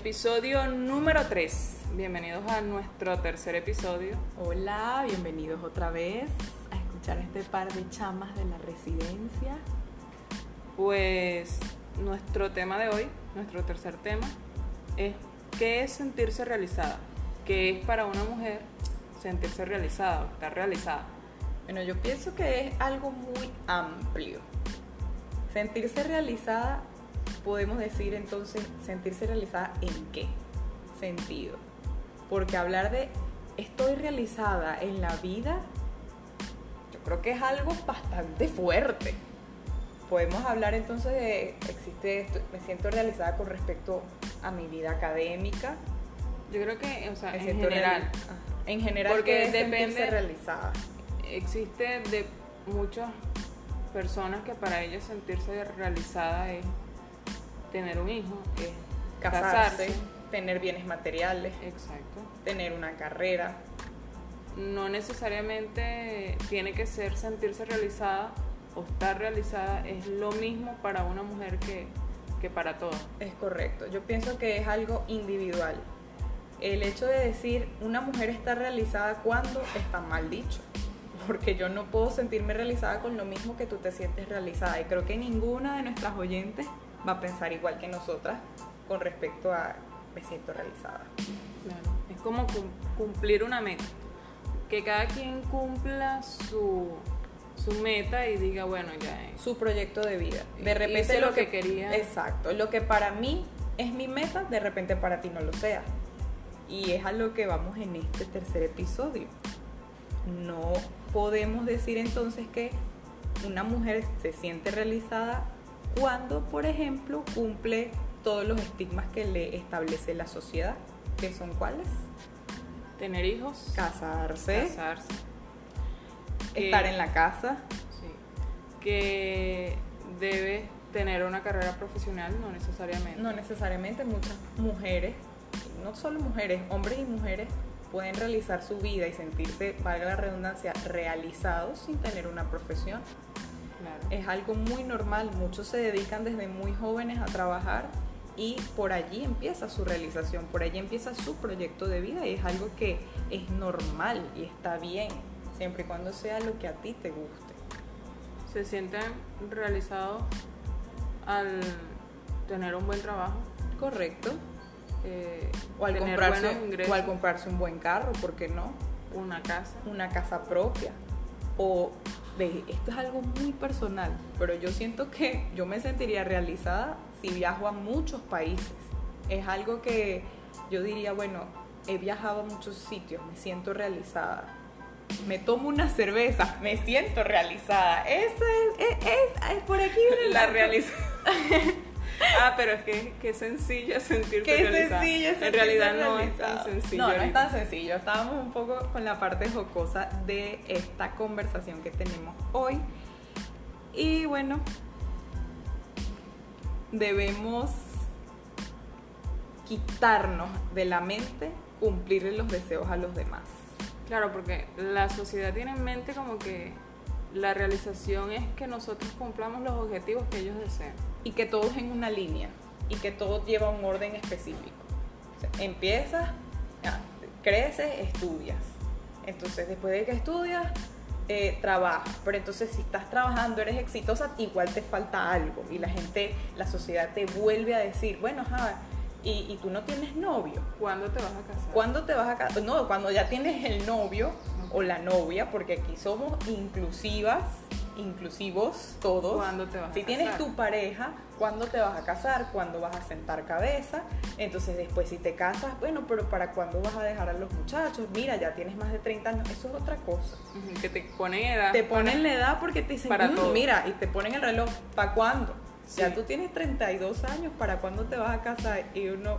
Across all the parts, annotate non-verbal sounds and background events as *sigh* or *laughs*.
Episodio número 3. Bienvenidos a nuestro tercer episodio. Hola, bienvenidos otra vez a escuchar este par de chamas de la residencia. Pues nuestro tema de hoy, nuestro tercer tema, es ¿qué es sentirse realizada? ¿Qué es para una mujer sentirse realizada o estar realizada? Bueno, yo pienso que es algo muy amplio. Sentirse realizada, podemos decir entonces, sentirse realizada en qué sentido. Porque hablar de estoy realizada en la vida, yo creo que es algo bastante fuerte. Podemos hablar entonces de, existe esto, me siento realizada con respecto a mi vida académica. Yo creo que, o sea, me en general. En general, Porque ¿qué es depende- realizada. existe de muchas personas que para ellas sentirse realizada es tener un hijo, es Casarse, tener bienes materiales, Exacto. tener una carrera. No necesariamente tiene que ser sentirse realizada o estar realizada, es lo mismo para una mujer que, que para todas. Es correcto. Yo pienso que es algo individual. El hecho de decir una mujer está realizada cuando está mal dicho. Porque yo no puedo sentirme realizada con lo mismo que tú te sientes realizada. Y creo que ninguna de nuestras oyentes va a pensar igual que nosotras con respecto a me siento realizada. Claro. Es como cum- cumplir una meta. Que cada quien cumpla su, su meta y diga, bueno, ya es. Su proyecto de vida. De Hice repente lo que quería. Exacto. Lo que para mí es mi meta, de repente para ti no lo sea. Y es a lo que vamos en este tercer episodio. No podemos decir entonces que una mujer se siente realizada cuando, por ejemplo, cumple todos los estigmas que le establece la sociedad, que son cuáles? Tener hijos, Casarse, casarse. estar en la casa, Sí. Que debes tener una carrera profesional, no necesariamente. No necesariamente muchas mujeres, no solo mujeres, hombres y mujeres pueden realizar su vida y sentirse, valga la redundancia, realizados sin tener una profesión. Claro. Es algo muy normal, muchos se dedican desde muy jóvenes a trabajar y por allí empieza su realización, por allí empieza su proyecto de vida y es algo que es normal y está bien, siempre y cuando sea lo que a ti te guste. Se sienten realizados al tener un buen trabajo, Correcto. eh, O al, comprarse, o al comprarse un buen carro, ¿por qué no? una casa. una casa propia. O ve, esto es algo muy personal, pero yo siento que yo me sentiría realizada si viajo a muchos países. Es algo que yo diría, bueno, he viajado a muchos sitios, me siento realizada. Me tomo una cerveza, me siento realizada. Eso es, es, es- es- por aquí La realiza. *laughs* *laughs* ah, pero es que qué sencillo es sentirse Qué realizada. sencillo En realidad no es tan sencillo. No, no es tan sencillo. Estábamos un poco con la parte jocosa de esta conversación que tenemos hoy. Y bueno, debemos quitarnos de la mente cumplirle los deseos a los demás. Claro, porque la sociedad tiene en mente como que la realización es que nosotros cumplamos los objetivos que ellos desean. Y que todo es en una línea y que todo lleva un orden específico. O sea, empiezas, ya, creces, estudias. Entonces, después de que estudias, eh, trabajas. Pero entonces, si estás trabajando, eres exitosa, igual te falta algo. Y la gente, la sociedad te vuelve a decir, bueno, ajá, y, y tú no tienes novio. ¿Cuándo te vas a casar? ¿Cuándo te vas a casar? No, cuando ya tienes el novio o la novia, porque aquí somos inclusivas, inclusivos todos. ¿Cuándo te vas a Si tienes casar? tu pareja, ¿cuándo te vas a casar? ¿Cuándo vas a sentar cabeza? Entonces después si te casas, bueno, pero ¿para cuándo vas a dejar a los muchachos? Mira, ya tienes más de 30 años, eso es otra cosa. Que te ponen edad. Te ponen la edad porque te dicen, para "Mm, todo". mira, y te ponen el reloj, ¿para cuándo? Sí. Ya tú tienes 32 años, ¿para cuándo te vas a casar? Y uno,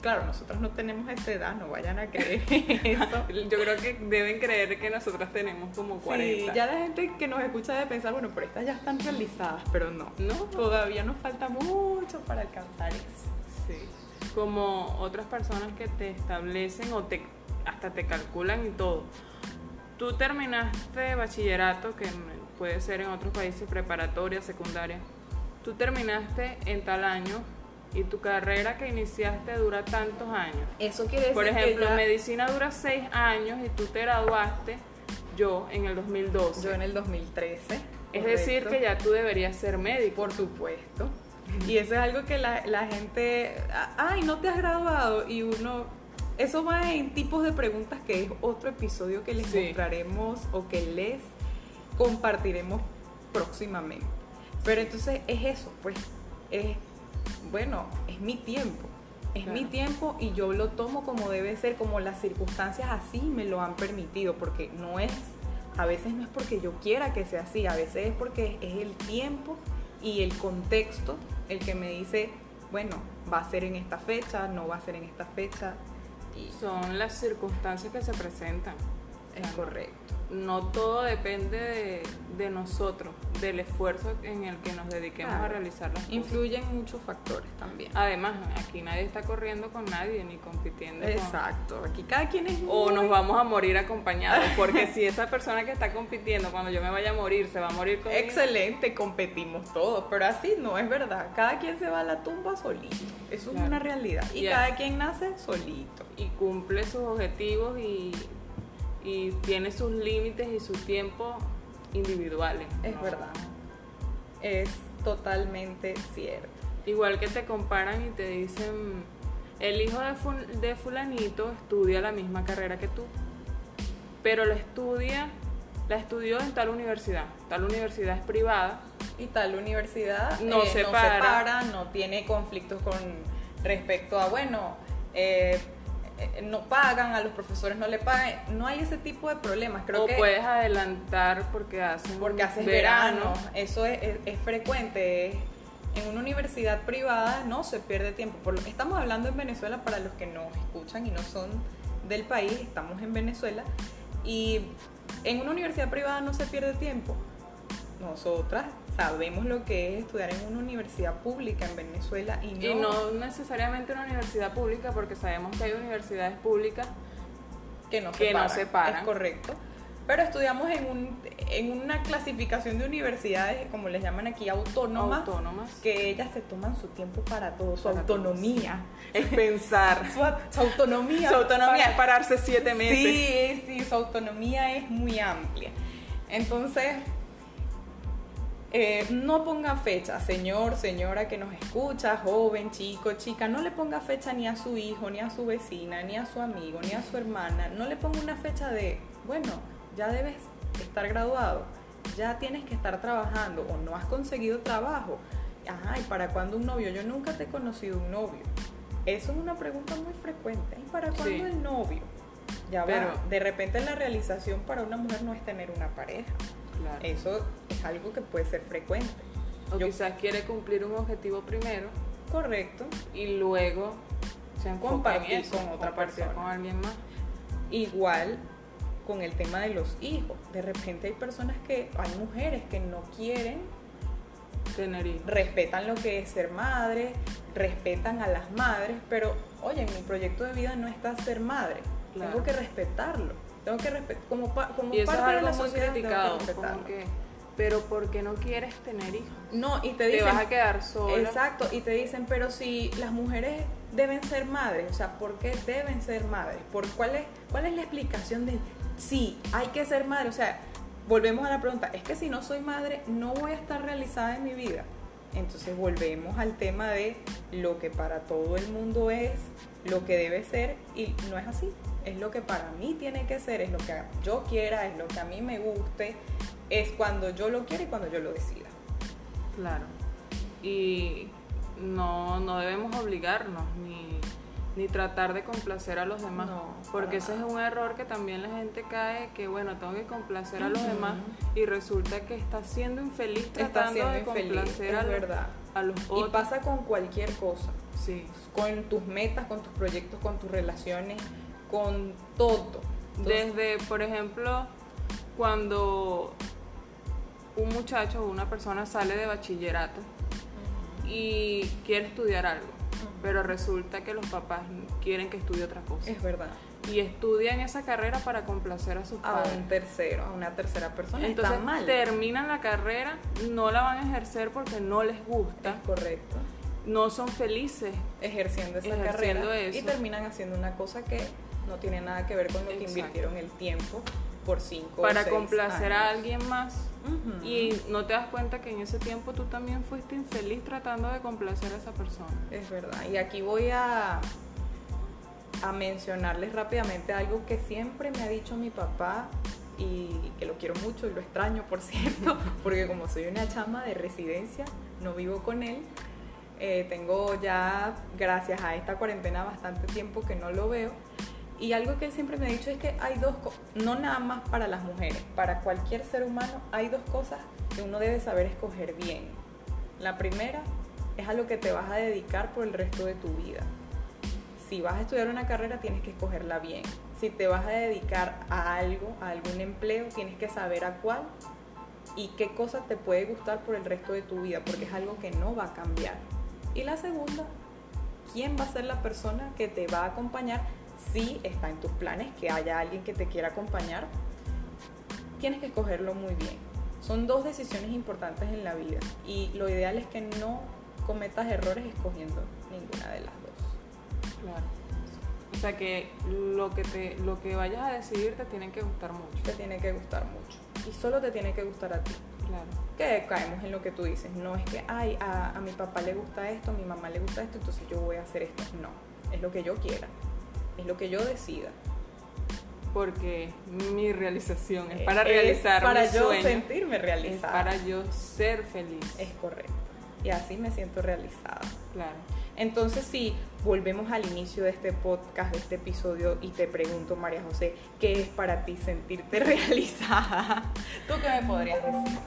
claro, nosotros no tenemos esa edad, no vayan a creer *laughs* eso. Yo creo que deben creer que nosotras tenemos como 40. Sí, ya la gente que nos escucha debe pensar, bueno, pero estas ya están realizadas, pero no. ¿No? Todavía nos falta mucho para alcanzar eso. Sí. Como otras personas que te establecen o te hasta te calculan y todo. Tú terminaste bachillerato, que puede ser en otros países preparatoria, secundaria. Tú terminaste en tal año y tu carrera que iniciaste dura tantos años. Eso quiere decir Por que ejemplo, ya- medicina dura seis años y tú te graduaste, yo, en el 2012. yo en el 2013. es decir, que ya tú deberías ser médico. Por supuesto. Y eso es algo que la, la gente, ay, no te has graduado. Y uno, eso va en tipos de preguntas que es otro episodio que les Sí. mostraremos o que les compartiremos próximamente. Pero entonces es eso, pues, es, bueno, es mi tiempo. Es Claro. mi tiempo y yo lo tomo como debe ser, como las circunstancias así me lo han permitido, porque no es, a veces no es porque yo quiera que sea así, a veces es porque es el tiempo y el contexto el que me dice, bueno, va a ser en esta fecha, no va a ser en esta fecha, y Son las circunstancias que se presentan. Es correcto. No todo depende de, de nosotros, del esfuerzo en el que nos dediquemos a realizar las cosas. Influyen muchos factores también. Además, aquí nadie está corriendo con nadie ni compitiendo con- Exacto, aquí cada quien es O muy- nos vamos a morir acompañados, porque si esa persona que está compitiendo, cuando yo me vaya a morir, se va a morir conmigo. Excelente, competimos todos, pero así no es verdad. Cada quien se va a la tumba solito. Eso Claro. es una realidad. Y cada quien nace solito. Y cumple sus objetivos y, y tiene sus límites y sus tiempos individuales. Es ¿no? verdad. Es totalmente cierto. Igual que te comparan y te dicen, el hijo de, ful- de fulanito estudia la misma carrera que tú, pero la estudia, la estudió en tal universidad, tal universidad es privada, Y tal universidad No eh, separa. separa, no tiene conflictos con respecto a, bueno, eh, no pagan, a los profesores no le pagan. No hay ese tipo de problemas. Creo o que puedes adelantar porque hacen porque haces verano, eso es, es- es frecuente. es- en una universidad privada no se pierde tiempo. Por lo- estamos hablando en Venezuela para los que nos escuchan y no son del país, estamos en Venezuela y en una universidad privada no se pierde tiempo. Nosotras sabemos lo que es estudiar en una universidad pública en Venezuela y no, Y no necesariamente una universidad pública, porque sabemos que hay universidades públicas que no que no separan. Es correcto. Pero estudiamos en, un, en una clasificación de universidades, como les llaman aquí, autónomas, autónomas. que ellas se toman su tiempo para todo, su Para autonomía. Es pensar. *laughs* Su, su autonomía. Su autonomía para- es pararse siete meses. Sí, sí, su autonomía es muy amplia. Entonces, eh, no ponga fecha, señor, señora que nos escucha, joven, chico, chica, no le ponga fecha ni a su hijo, ni a su vecina, ni a su amigo, ni a su hermana, no le ponga una fecha de, bueno, ya debes estar graduado, ya tienes que estar trabajando o no has conseguido trabajo. Ajá, ¿y para cuándo un novio? Yo nunca te he conocido un novio. Eso es una pregunta muy frecuente. ¿Y para cuándo Sí. el novio? Ya Pero- va. De repente la realización para una mujer no es tener una pareja. Claro. Eso es algo que puede ser frecuente. O Yo- quizás quiere cumplir un objetivo primero Correcto. y luego se Compartir eso, con otra persona. con alguien más. Igual con el tema de los hijos. De repente hay personas que, hay mujeres que no quieren, Tener hijos. respetan lo que es ser madre, respetan a las madres, pero oye, en mi proyecto de vida no está ser madre. Claro. Tengo que respetarlo. Tengo que respetar, como, pa- como Y eso es parte de algo la muy sociedad, tengo criticado. Como que, pero ¿por qué no quieres tener hijos? No, y te Te dicen, vas a quedar sola. Exacto, y te dicen, pero si las mujeres deben ser madres, o sea, ¿por qué deben ser madres? ¿Por cuál es, cuál es la explicación de sí, hay que ser madre? O sea, volvemos a la pregunta, es que si no soy madre, no voy a estar realizada en mi vida. Entonces volvemos al tema de lo que para todo el mundo es, lo que debe ser, y no es así. Es lo que para mí tiene que ser, es lo que yo quiera, es lo que a mí me guste, es cuando yo lo quiera y cuando yo lo decida. Claro. Y no, no debemos obligarnos ni, ni tratar de complacer a los demás. No, porque ese es un error que también la gente cae, que bueno, tengo que complacer a los demás y resulta que está siendo infeliz Está tratando siendo de infeliz, complacer a, los- verdad. a los Y otros. pasa con cualquier cosa, Sí. con tus metas, con tus proyectos, con tus relaciones, con todo. Entonces, Desde, por ejemplo, cuando un muchacho o una persona sale de bachillerato y quiere estudiar algo, pero resulta que los papás quieren que estudie otra cosa. es verdad. Y estudian esa carrera para complacer a sus A padres. un tercero, a una tercera persona Entonces está mal. terminan la carrera, no la van a ejercer porque no les gusta. Es correcto. no son felices ejerciendo esa Ejerciendo carrera eso. y terminan haciendo una cosa que no tiene nada que ver con lo que invirtieron el tiempo por cinco o para seis complacer a alguien más y no te das cuenta que en ese tiempo tú también fuiste infeliz tratando de complacer a esa persona. Es verdad. Y aquí voy a, a mencionarles rápidamente algo que siempre me ha dicho mi papá y que lo quiero mucho y lo extraño, por *laughs* cierto, porque como soy una chama de residencia, no vivo con él. eh, tengo ya, gracias a esta cuarentena, bastante tiempo que no lo veo. Y algo que él siempre me ha dicho es que hay dos cosas, no nada más para las mujeres, para cualquier ser humano hay dos cosas que uno debe saber escoger bien. La primera es a lo que te vas a dedicar por el resto de tu vida. Si vas a estudiar una carrera tienes que escogerla bien. Si te vas a dedicar a algo, a algún empleo, tienes que saber a cuál y qué cosa te puede gustar por el resto de tu vida, porque es algo que no va a cambiar. Y la segunda, ¿quién va a ser la persona que te va a acompañar si está en tus planes que haya alguien que te quiera acompañar? Tienes que escogerlo muy bien. Son dos decisiones importantes en la vida y lo ideal es que no cometas errores escogiendo ninguna de las dos. Claro. O sea que lo que te lo que vayas a decidir te tiene que gustar mucho. Te tiene que gustar mucho y solo te tiene que gustar a ti. Claro. Que caemos en lo que tú dices, no es que, ay, a, a mi papá le gusta esto, a mi mamá le gusta esto, entonces yo voy a hacer esto. No, es lo que yo quiera, es lo que yo decida. Porque mi realización es Eh, para realizar para mi yo sueño, sentirme es realizada. para yo ser feliz. Es correcto. Y así me siento realizada. Claro. Entonces, si volvemos al inicio de este podcast, de este episodio, y te pregunto, María José, ¿qué es para ti sentirte *laughs* realizada? ¿Tú qué me podrías decir?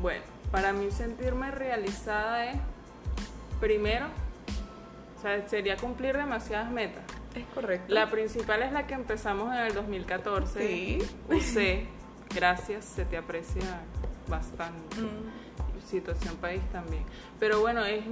Bueno, para mí sentirme realizada es, primero, o sea, sería cumplir demasiadas metas. Es correcto. La principal es la que empezamos en el 2014. Sí. Usé, gracias, se te aprecia bastante. Mm, Situación país también. Pero bueno, es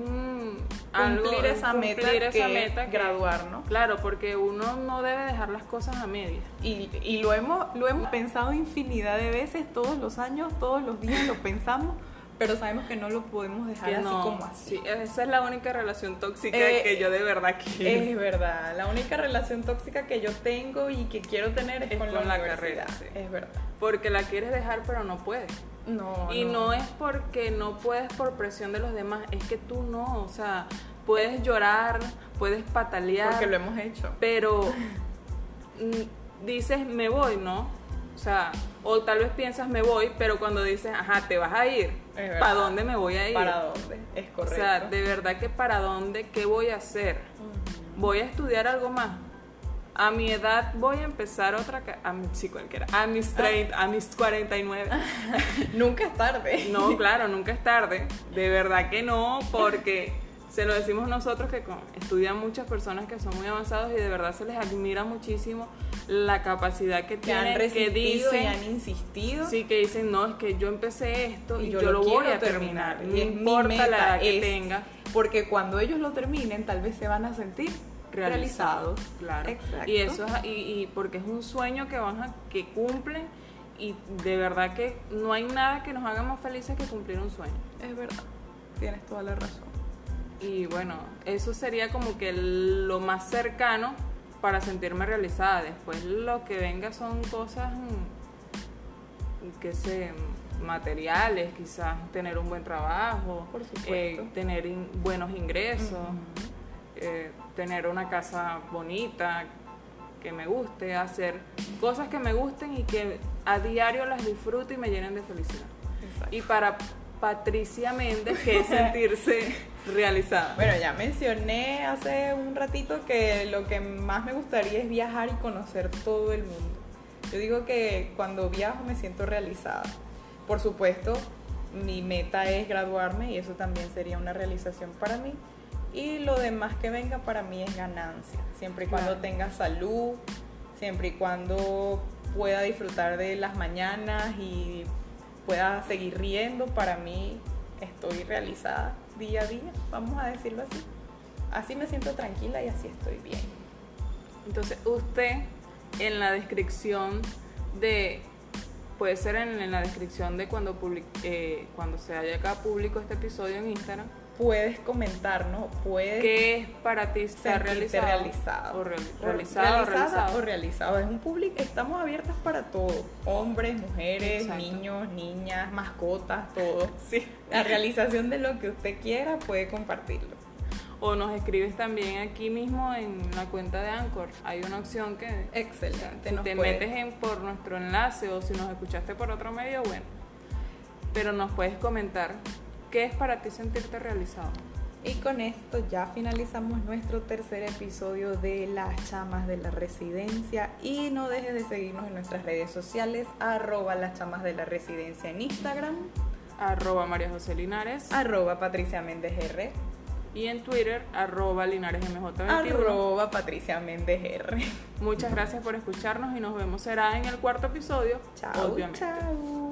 algo- cumplir esa meta, esa que meta es que- graduarnos. Claro, porque uno no debe dejar las cosas a medias. Y, y lo, hemos, lo hemos pensado infinidad de veces, todos los años, todos los días lo pensamos, pero sabemos que no lo podemos dejar Que así no, como así. sí, esa es la única relación tóxica Eh, que yo de verdad quiero. Es verdad, la única relación tóxica que yo tengo y que quiero tener es, Es con, con la, carrera, sí. Es verdad. Porque la quieres dejar, pero no puedes. No, Y no es porque no puedes por presión de los demás, es que tú no, o sea, puedes llorar, puedes patalear, porque lo hemos hecho. pero *laughs* mm, dices me voy, ¿no? O sea, o tal vez piensas me voy, pero cuando dices, ajá, te vas a ir. ¿Para dónde me voy a ir? ¿Para dónde? Es O correcto. sea, de verdad que para dónde, ¿qué voy a hacer? ¿Voy a estudiar algo más? A mi edad voy a empezar otra, a mi, sí, cualquiera, a mis, 30, a mis 49. *laughs* Nunca es tarde. No, claro, nunca es tarde. De verdad que no, porque se lo decimos nosotros que con- estudian muchas personas que son muy avanzados y de verdad se les admira muchísimo la capacidad que que han tienen, que resistido y dicen, han insistido. sí, que dicen, no, es que yo empecé esto y, y yo, lo voy quiero a terminar. No mi importa la edad que es- tenga. Porque cuando ellos lo terminen, tal vez se van a sentir realizados. Claro. Exacto. Y eso es, y, y porque es un sueño que van a, que cumplen y de verdad que no hay nada que nos haga más felices que cumplir un sueño. Es verdad. Tienes toda la razón. Y bueno, eso sería como que lo más cercano para sentirme realizada. Después lo que venga son cosas mm, que sé, materiales, quizás tener un buen trabajo, Por eh, tener in- buenos ingresos, eh, tener una casa bonita que me guste, hacer cosas que me gusten y que a diario las disfrute y me llenen de felicidad. Exacto. Y para Patricia Méndez, que es sentirse *laughs* realizada. Bueno, ya mencioné hace un ratito que lo que más me gustaría es viajar y conocer todo el mundo. Yo digo que cuando viajo me siento realizada. Por supuesto, mi meta es graduarme y eso también sería una realización para mí. Y lo demás que venga para mí es ganancia, siempre y cuando Claro. tenga salud, siempre y cuando pueda disfrutar de las mañanas y pueda seguir riendo, para mí estoy realizada día a día, vamos a decirlo así. Así me siento tranquila y así estoy bien. Entonces, usted en la descripción de, puede ser en, la descripción de cuando, eh, cuando se haya acá público este episodio en Instagram, puedes comentarnos, puedes ¿Qué es para ti ser realizado? realizado. O realizado, realizada realizado. o realizado. Es un público, estamos abiertas para todo. Hombres, mujeres, Exacto. niños, niñas, mascotas, todo. *laughs* Sí. La realización de lo que usted quiera puede compartirlo. O nos escribes también aquí mismo en la cuenta de Anchor. Hay una opción que Excelente. si nos te puede- metes en por nuestro enlace o si nos escuchaste por otro medio, bueno. Pero nos puedes comentar qué es para ti sentirte realizado. Y con esto ya finalizamos nuestro tercer episodio de Las Chamas de la Residencia. Y no dejes de seguirnos en nuestras redes sociales, arroba las chamas de la residencia en Instagram, Arroba María José Linares arroba Patricia Méndez R, y en Twitter, arroba LinaresMJ21. arroba Patricia Méndez R. Muchas gracias por escucharnos y nos vemos será en el cuarto episodio. Chao, obviamente. chao.